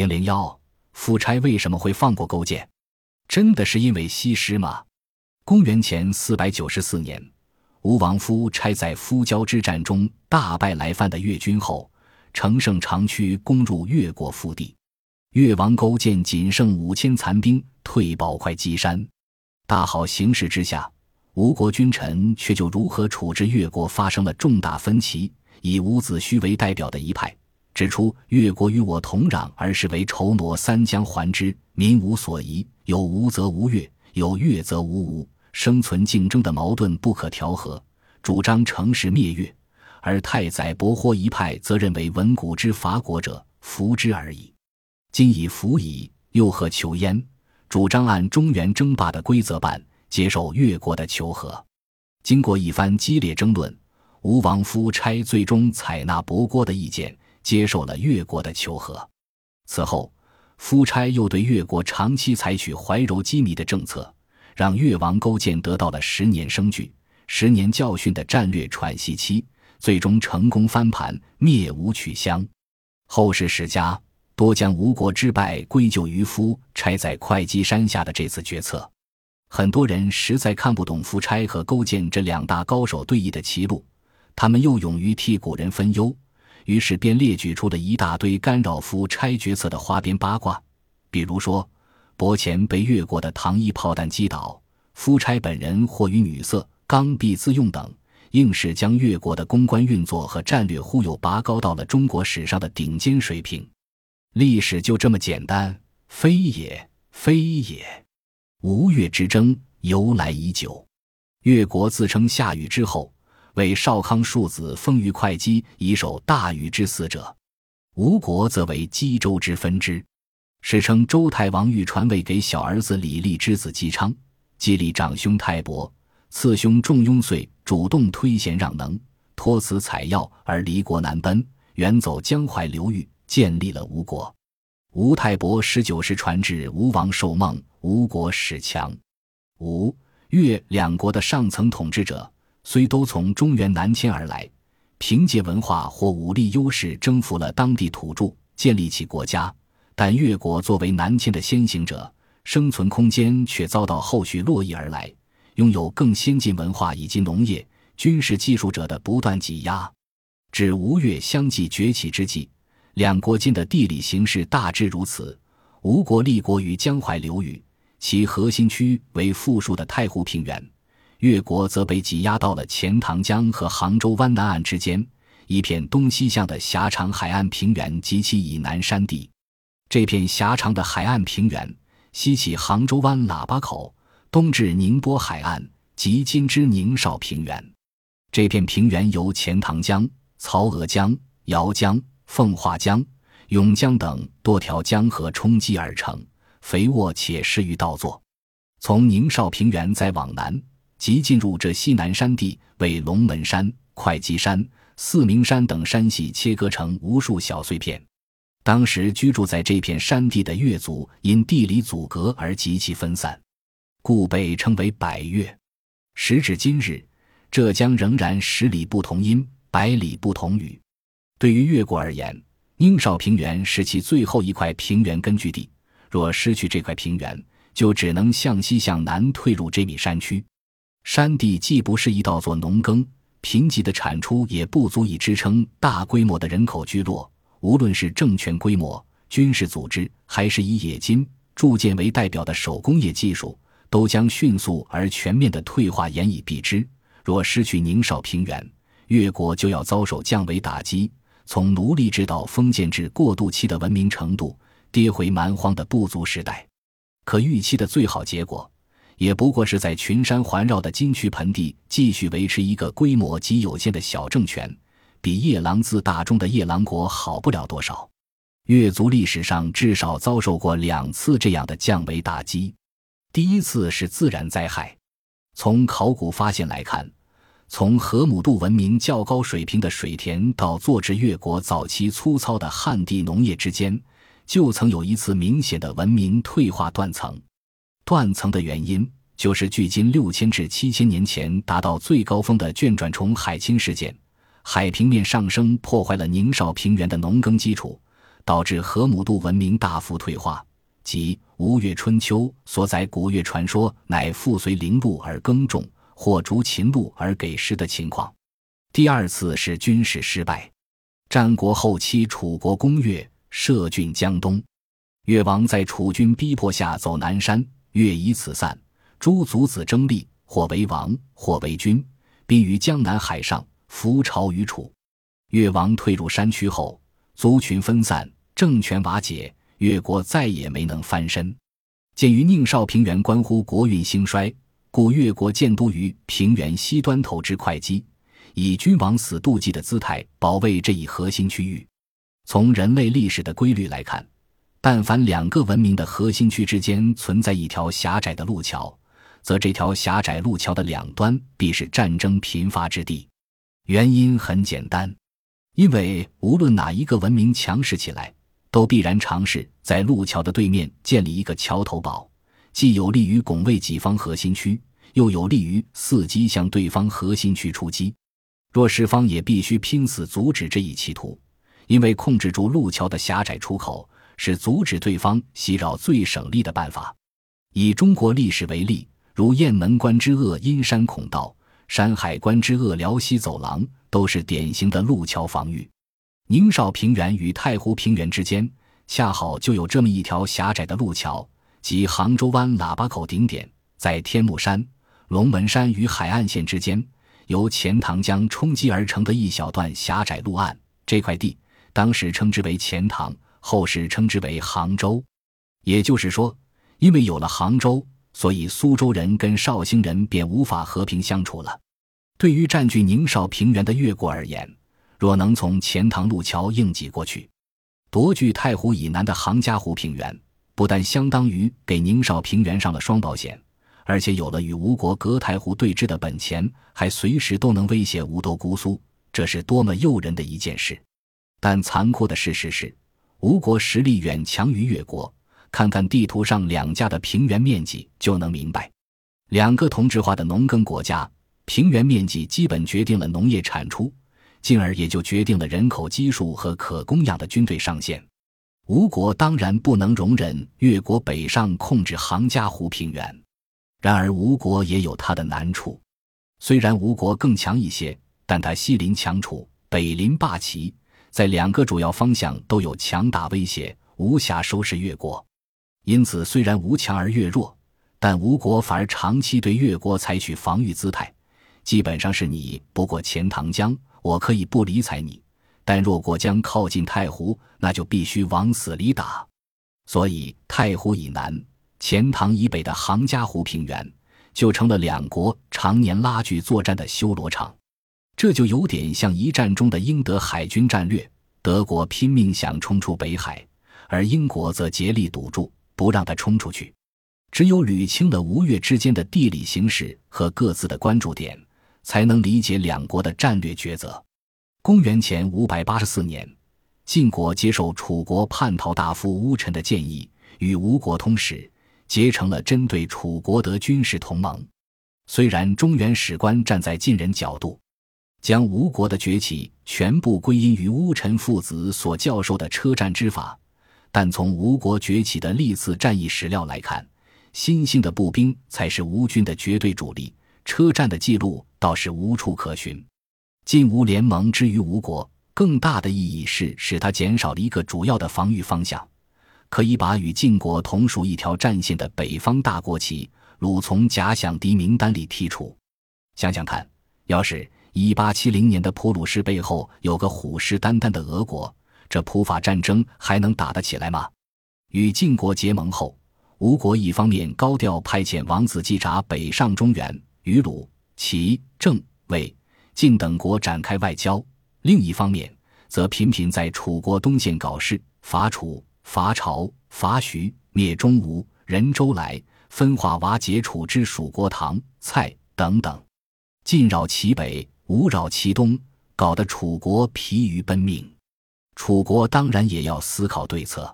零零幺，夫差为什么会放过勾践？真的是因为西施吗？公元前四百九十四年，吴王夫差在夫交之战中大败来犯的越军后，乘胜长驱攻入越国腹地。越王勾践仅剩五千残兵，退保会稽山。大好形势之下，吴国君臣却就如何处置越国发生了重大分歧。以伍子胥为代表的一派。指出越国与我同壤，而是为筹挪三江还之，民无所疑。有吴则无越，有越则无吴，生存竞争的矛盾不可调和，主张乘势灭越。而太宰伯豁一派则认为文古之伐国者，服之而已。今已服矣，又何求焉？主张按中原争霸的规则办，接受越国的求和。经过一番激烈争论，吴王夫差最终采纳伯豁的意见。接受了越国的求和，此后，夫差又对越国长期采取怀柔羁縻的政策，让越王勾践得到了十年生聚、十年教训的战略喘息期，最终成功翻盘，灭吴取襄。后世史家多将吴国之败归咎于夫差在会稽山下的这次决策。很多人实在看不懂夫差和勾践这两大高手对弈的棋路，他们又勇于替古人分忧。于是便列举出了一大堆干扰夫差决策的花边八卦，比如说，伯前被越国的唐衣炮弹击倒，夫差本人或与女色、刚愎自用等，硬是将越国的公关运作和战略忽悠拔高到了中国史上的顶尖水平。历史就这么简单？非也，非也。吴越之争由来已久，越国自称夏禹之后。为少康庶子封于会稽，以守大禹之嗣者。吴国则为姬州之分支。史称周太王欲传位给小儿子李立之子姬昌，姬立长兄太伯，次兄仲雍遂主动推贤让能，托辞采药而离国南奔，远走江淮流域，建立了吴国。吴太伯十九世传至吴王寿梦，吴国始强。吴越两国的上层统治者。虽都从中原南迁而来，凭借文化或武力优势征服了当地土著，建立起国家，但越国作为南迁的先行者，生存空间却遭到后续络绎而来，拥有更先进文化以及农业、军事技术者的不断挤压。至吴越相继崛起之际，两国间的地理形势大致如此：吴国立国于江淮流域，其核心区为富庶的太湖平原。越国则被挤压到了钱塘江和杭州湾南岸之间一片东西向的狭长海岸平原及其以南山地。这片狭长的海岸平原，西起杭州湾喇叭口，东至宁波海岸及今之宁绍平原。这片平原由钱塘江、曹娥江、姚江、奉化江、永江等多条江河冲积而成，肥沃且适于稻作。从宁绍平原再往南。即进入这西南山地，为龙门山、会稽山、四明山等山系切割成无数小碎片。当时居住在这片山地的越族，因地理阻隔而极其分散，故被称为百越。时至今日，浙江仍然十里不同音，百里不同语。对于越国而言，宁绍平原是其最后一块平原根据地。若失去这块平原，就只能向西向南退入这米山区。山地既不适宜稻作农耕，贫瘠的产出也不足以支撑大规模的人口聚落。无论是政权规模、军事组织，还是以冶金、铸剑为代表的手工业技术，都将迅速而全面的退化，严以避之。若失去宁少平原，越国就要遭受降维打击，从奴隶制到封建制过渡期的文明程度，跌回蛮荒的部族时代。可预期的最好结果。也不过是在群山环绕的金渠盆地继续维持一个规模极有限的小政权，比夜郎自大中的夜郎国好不了多少。越族历史上至少遭受过两次这样的降维打击，第一次是自然灾害。从考古发现来看，从河姆渡文明较高水平的水田到坐镇越国早期粗糙的旱地农业之间，就曾有一次明显的文明退化断层。断层的原因就是距今六千至七千年前达到最高峰的卷转重海侵事件，海平面上升破坏了宁绍平原的农耕基础，导致河姆渡文明大幅退化，即吴越春秋所载古越传说乃复随陵路而耕种，或逐秦路而给食的情况。第二次是军事失败，战国后期楚国攻越，设郡江东，越王在楚军逼迫下走南山，越以此散，诸族子争立，或为王，或为君，并于江南海上浮朝于楚。越王退入山区后，族群分散，政权瓦解，越国再也没能翻身。鉴于宁绍平原关乎国运兴衰，故越国建都于平原西端头之会稽。以君王死妒忌的姿态保卫这一核心区域。从人类历史的规律来看，但凡两个文明的核心区之间存在一条狭窄的路桥，则这条狭窄路桥的两端必是战争频发之地。原因很简单，因为无论哪一个文明强势起来，都必然尝试在路桥的对面建立一个桥头堡，既有利于拱卫己方核心区，又有利于伺机向对方核心区出击。若是方也必须拼死阻止这一企图，因为控制住路桥的狭窄出口是阻止对方袭扰最省力的办法。以中国历史为例，如雁门关之扼阴山孔道、山海关之扼辽西走廊，都是典型的路桥防御。宁绍平原与太湖平原之间，恰好就有这么一条狭窄的路桥，即杭州湾喇叭口顶点，在天目山、龙门山与海岸线之间。由钱塘江冲击而成的一小段狭窄路岸，这块地当时称之为钱塘，后世称之为杭州。也就是说，因为有了杭州，所以苏州人跟绍兴人便无法和平相处了。对于占据宁绍平原的越国而言，若能从钱塘路桥硬挤过去，夺据太湖以南的杭嘉湖平原，不但相当于给宁绍平原上了双保险。而且有了与吴国隔台湖对峙的本钱，还随时都能威胁吴都姑苏，这是多么诱人的一件事！但残酷的事实是，吴国实力远强于越国。看看地图上两家的平原面积，就能明白，两个同质化的农耕国家，平原面积基本决定了农业产出，进而也就决定了人口基数和可供养的军队上限。吴国当然不能容忍越国北上控制杭嘉湖平原。然而，吴国也有他的难处。虽然吴国更强一些，但他西临强楚，北临霸齐，在两个主要方向都有强大威胁，无暇收拾越国。因此，虽然吴强而越弱，但吴国反而长期对越国采取防御姿态，基本上是你不过钱塘江，我可以不理睬你；但若过江靠近太湖，那就必须往死里打。所以，太湖以南。钱塘以北的杭嘉湖平原，就成了两国常年拉锯作战的修罗场。这就有点像一战中的英德海军战略：德国拼命想冲出北海，而英国则竭力堵住，不让他冲出去。只有捋清了吴越之间的地理形势和各自的关注点，才能理解两国的战略抉择。公元前五百八十四年，晋国接受楚国叛逃大夫乌臣的建议，与吴国通使。结成了针对楚国的军事同盟。虽然中原史官站在晋人角度，将吴国的崛起全部归因于乌臣父子所教授的车战之法，但从吴国崛起的历次战役史料来看，新兴的步兵才是吴军的绝对主力，车战的记录倒是无处可寻。晋吴联盟之于吴国，更大的意义是使他减少了一个主要的防御方向。可以把与晋国同属一条战线的北方大国旗鲁从假想敌名单里剔除。想想看，要是一八七零年的普鲁士背后有个虎视眈眈的俄国，这普法战争还能打得起来吗？与晋国结盟后，吴国一方面高调派遣王子季札北上中原，与鲁、齐、郑、魏、晋等国展开外交；另一方面，则频频在楚国东线搞事，伐楚。伐朝、伐徐、灭中吴、人周来、分化瓦解楚之蜀国唐、蔡等等，晋扰其北，吴扰其东，搞得楚国疲于奔命。楚国当然也要思考对策，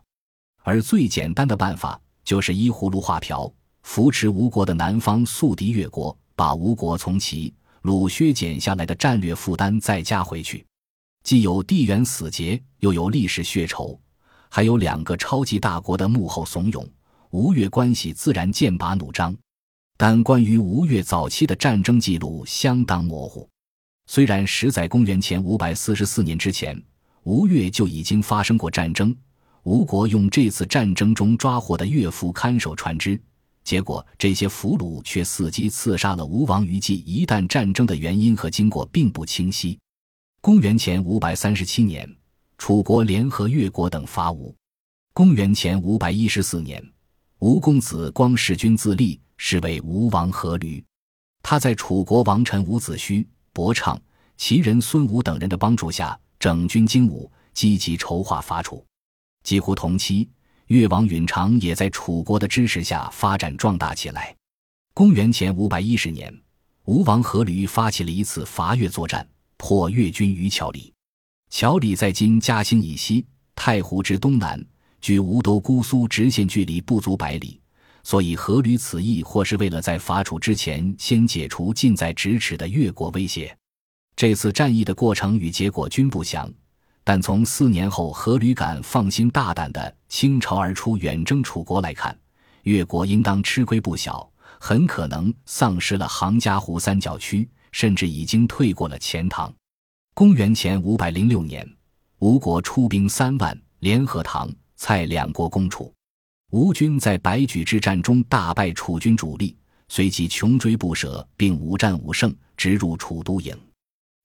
而最简单的办法就是依葫芦画瓢，扶持吴国的南方宿敌越国，把吴国从齐、鲁削减下来的战略负担再加回去，既有地缘死结，又有历史血仇。还有两个超级大国的幕后怂恿，吴越关系自然剑拔弩张。但关于吴越早期的战争记录相当模糊。虽然实在公元前五百四十四年之前，吴越就已经发生过战争，吴国用这次战争中抓获的越俘看守船只，结果这些俘虏却伺机刺杀了吴王于祭。一旦战争的原因和经过并不清晰。公元前五百三十七年，楚国联合越国等伐吴。公元前五百一十四年，吴公子光弑君自立。是为吴王阖闾，他在楚国王臣伍子胥、伯畅、齐人孙武等人的帮助下，整军精武，积极筹划伐楚。几乎同期，越王允长也在楚国的支持下发展壮大起来。公元前五百一十年，吴王阖闾发起了一次伐越作战，破越军于桥里。桥里在今嘉兴以西，太湖之东南，距吴都姑苏直线距离不足百里。所以，阖闾此役或是为了在伐楚之前先解除近在咫尺的越国威胁。这次战役的过程与结果均不详，但从四年后阖闾敢放心大胆地倾巢而出远征楚国来看，越国应当吃亏不小，很可能丧失了杭嘉湖三角区，甚至已经退过了钱塘。公元前五百零六年，吴国出兵三万，联合唐、蔡两国攻楚。吴军在白举之战中大败楚军主力，随即穷追不舍，并五战五胜，直入楚都郢。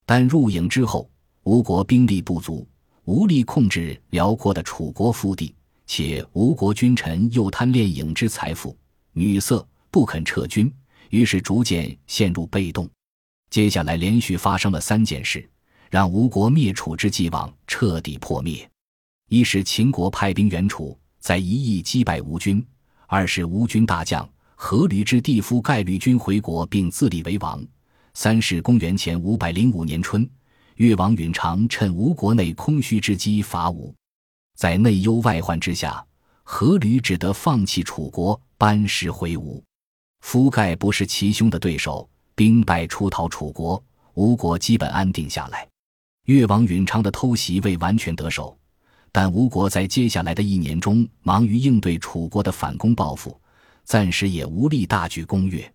但入郢之后，吴国兵力不足，无力控制辽阔的楚国腹地，且吴国君臣又贪恋郢之财富、女色，不肯撤军，于是逐渐陷入被动。接下来连续发生了三件事，让吴国灭楚之计望彻底破灭：一是秦国派兵援楚。在一役击败吴军，二是吴军大将阖闾之弟夫盖吕军回国并自立为王，三是公元前五百零五年春，越王允长趁吴国内空虚之机伐吴，在内忧外患之下，阖闾只得放弃楚国，班师回吴。夫盖不是其兄的对手，兵败出逃楚国，吴国基本安定下来。越王允长的偷袭未完全得手。但吴国在接下来的一年中忙于应对楚国的反攻报复，暂时也无力大举攻越。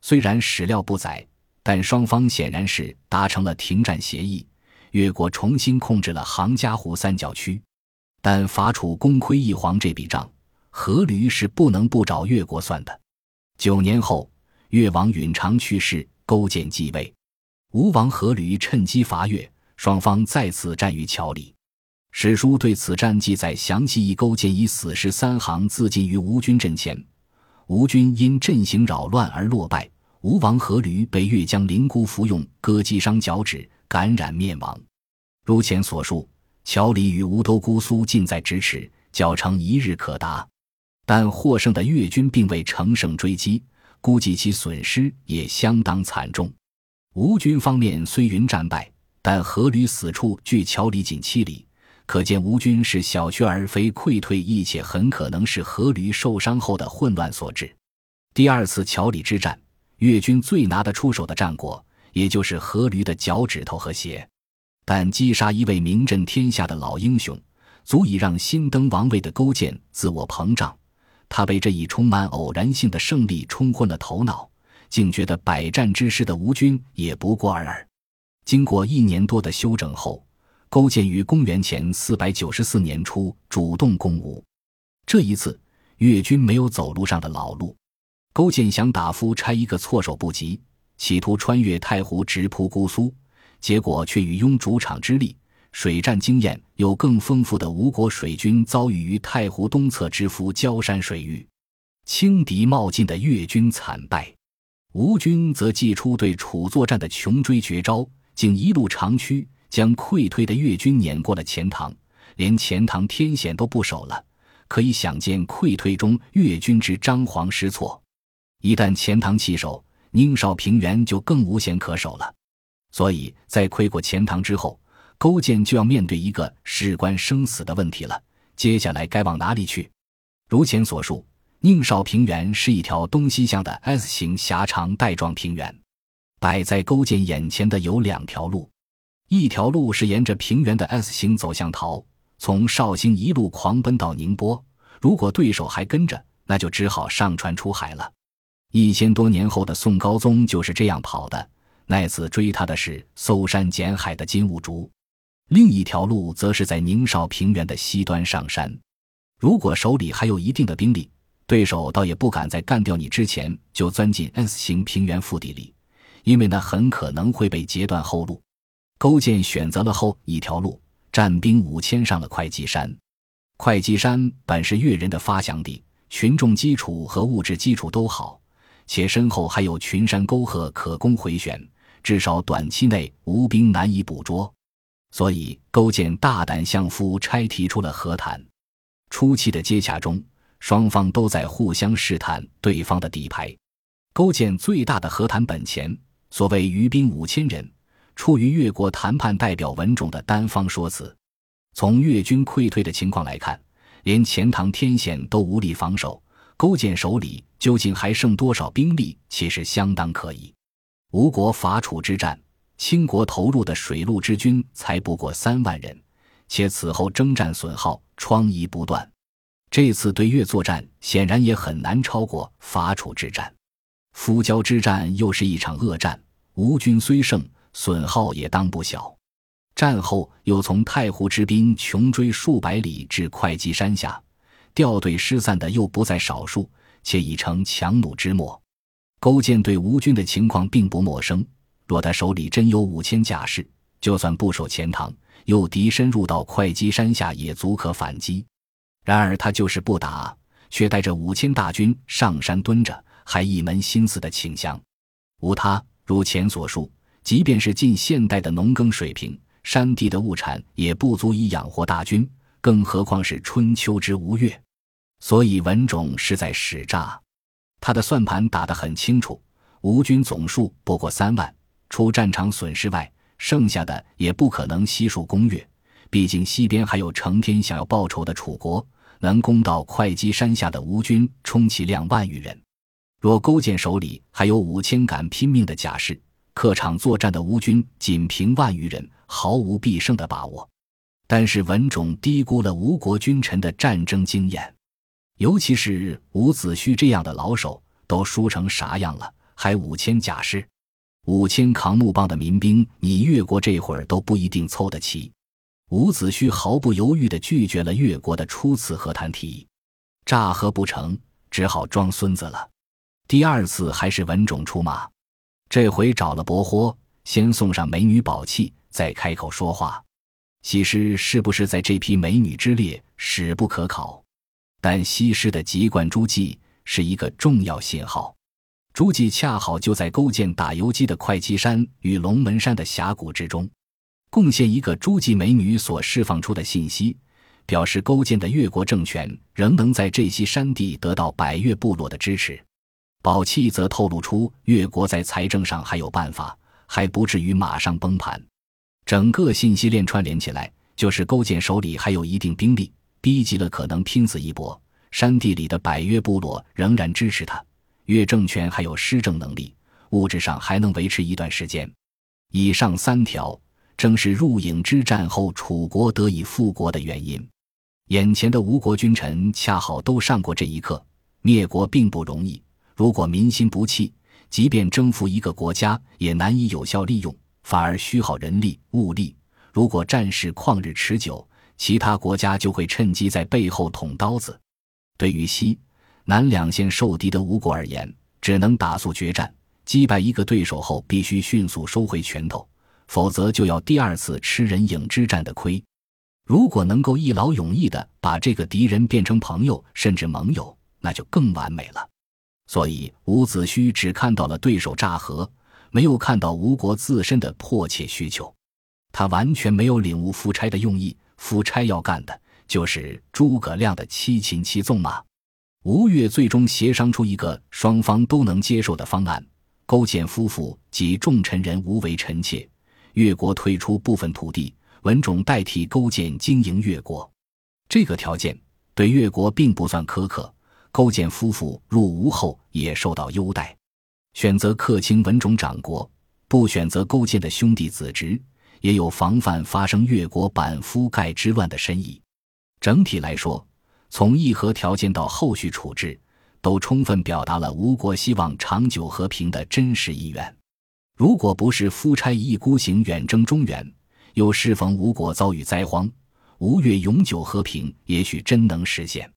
虽然史料不载，但双方显然是达成了停战协议，越国重新控制了杭嘉湖三角区。但伐楚功亏一篑这笔账，阖闾是不能不找越国算的。九年后，越王允长去世，勾践继位，吴王阖闾趁机伐越，双方再次战于桥里。史书对此战记载详细，一勾践以死士三行自尽于吴军阵前，吴军因阵型扰乱而落败，吴王阖闾被越将灵姑服用割击伤脚趾，感染灭亡。如前所述，乔里与吴都姑苏近在咫尺，脚程一日可达，但获胜的越军并未乘胜追击，估计其损失也相当惨重。吴军方面虽云战败，但阖闾死处距乔里仅七里。可见吴军是小缺而非溃退，亦且很可能是阖闾受伤后的混乱所致。第二次桥里之战，越军最拿得出手的战果，也就是阖闾的脚趾头和鞋。但击杀一位名震天下的老英雄，足以让新登王位的勾践自我膨胀。他被这一充满偶然性的胜利冲昏了头脑，竟觉得百战之师的吴军也不过尔尔。经过一年多的休整后。勾践于公元前四百九十四年初主动攻吴，这一次越军没有走路上的老路。勾践想打夫差一个措手不及，企图穿越太湖直扑姑苏，结果却与拥主场之力、水战经验有更丰富的吴国水军遭遇于太湖东侧之夫焦山水域，轻敌冒进的越军惨败。吴军则祭出对楚作战的穷追绝招，竟一路长驱。将溃退的越军撵过了钱塘，连钱塘天险都不守了。可以想见，溃退中越军之张皇失措。一旦钱塘弃守，宁绍平原就更无险可守了。所以在溃过钱塘之后，勾践就要面对一个事关生死的问题了：接下来该往哪里去？如前所述，宁绍平原是一条东西向的 S 型狭长带状平原，摆在勾践眼前的有两条路。一条路是沿着平原的 S 型走向逃，从绍兴一路狂奔到宁波。如果对手还跟着，那就只好上船出海了。一千多年后的宋高宗就是这样跑的。那次追他的是搜山捡海的金兀术，另一条路则是在宁绍平原的西端上山。如果手里还有一定的兵力，对手倒也不敢在干掉你之前就钻进 S 型平原腹地里，因为那很可能会被截断后路。勾践选择了后一条路，战兵五千上了会稽山。会稽山本是越人的发祥地，群众基础和物质基础都好，且身后还有群山沟壑可供回旋。至少短期内吴兵难以捕捉，所以勾践大胆向夫差提出了和谈。初期的接洽中，双方都在互相试探对方的底牌。勾践最大的和谈本钱，所谓余兵五千人，出于越国谈判代表文种的单方说辞。从越军溃退的情况来看，连钱塘天险都无力防守，勾践手里究竟还剩多少兵力，其实相当可疑。吴国伐楚之战，清国投入的水陆之军才不过三万人，且此后征战损耗疮痍不断。这次对越作战显然也很难超过伐楚之战。夫交之战又是一场恶战，吴军虽胜，损耗也当不小。战后又从太湖之滨穷追数百里至会稽山下，掉队失散的又不在少数，且已成强弩之末。勾践对吴军的情况并不陌生，若他手里真有五千甲士，就算不守钱塘，诱敌深入到会稽山下，也足可反击。然而他就是不打，却带着五千大军上山蹲着，还一门心思的请降。无他，如前所述，即便是近现代的农耕水平，山地的物产也不足以养活大军，更何况是春秋之吴越。所以文种是在使诈。他的算盘打得很清楚，吴军总数不过三万，除战场损失外，剩下的也不可能悉数攻越。毕竟西边还有成天想要报仇的楚国，能攻到会稽山下的吴军充其量万余人。若勾践手里还有五千敢拼命的甲士，客场作战的吴军仅凭万余人，毫无必胜的把握。但是文种低估了吴国君臣的战争经验。尤其是伍子胥这样的老手都输成啥样了，还五千甲士，五千扛木棒的民兵，你越国这会儿都不一定凑得齐。伍子胥毫不犹豫地拒绝了越国的初次和谈提议，诈和不成，只好装孙子了。第二次还是文种出马，这回找了伯豁，先送上美女宝器，再开口说话。西施是不是在这批美女之列，史不可考。但西施的籍贯诸暨是一个重要信号，诸暨恰好就在勾践打游击的会稽山与龙门山的峡谷之中，贡献一个诸暨美女所释放出的信息，表示勾践的越国政权仍能在这些山地得到百越部落的支持。宝器则透露出越国在财政上还有办法，还不至于马上崩盘。整个信息链串联起来，就是勾践手里还有一定兵力。逼急了，可能拼死一搏。山地里的百越部落仍然支持他，越政权还有施政能力，物质上还能维持一段时间。以上三条正是入郢之战后楚国得以复国的原因。眼前的吴国君臣恰好都上过这一课。灭国并不容易，如果民心不弃，即便征服一个国家也难以有效利用，反而虚耗人力物力。如果战事旷日持久，其他国家就会趁机在背后捅刀子。对于西南两线受敌的吴国而言，只能打速决战，击败一个对手后，必须迅速收回拳头，否则就要第二次吃人影之战的亏。如果能够一劳永逸地把这个敌人变成朋友甚至盟友，那就更完美了。所以伍子胥只看到了对手诈和，没有看到吴国自身的迫切需求，他完全没有领悟夫差的用意。夫差要干的就是诸葛亮的七擒七纵马。吴越最终协商出一个双方都能接受的方案：勾践夫妇及众臣人无为臣妾，越国退出部分土地，文种代替勾践经营越国。这个条件对越国并不算苛刻，勾践夫妇入吴后也受到优待。选择客卿文种掌国，不选择勾践的兄弟子侄。也有防范发生越国板夫盖之乱的深意。整体来说，从议和条件到后续处置，都充分表达了吴国希望长久和平的真实意愿。如果不是夫差一意孤行远征中原，又适逢吴国遭遇灾荒，吴越永久和平也许真能实现。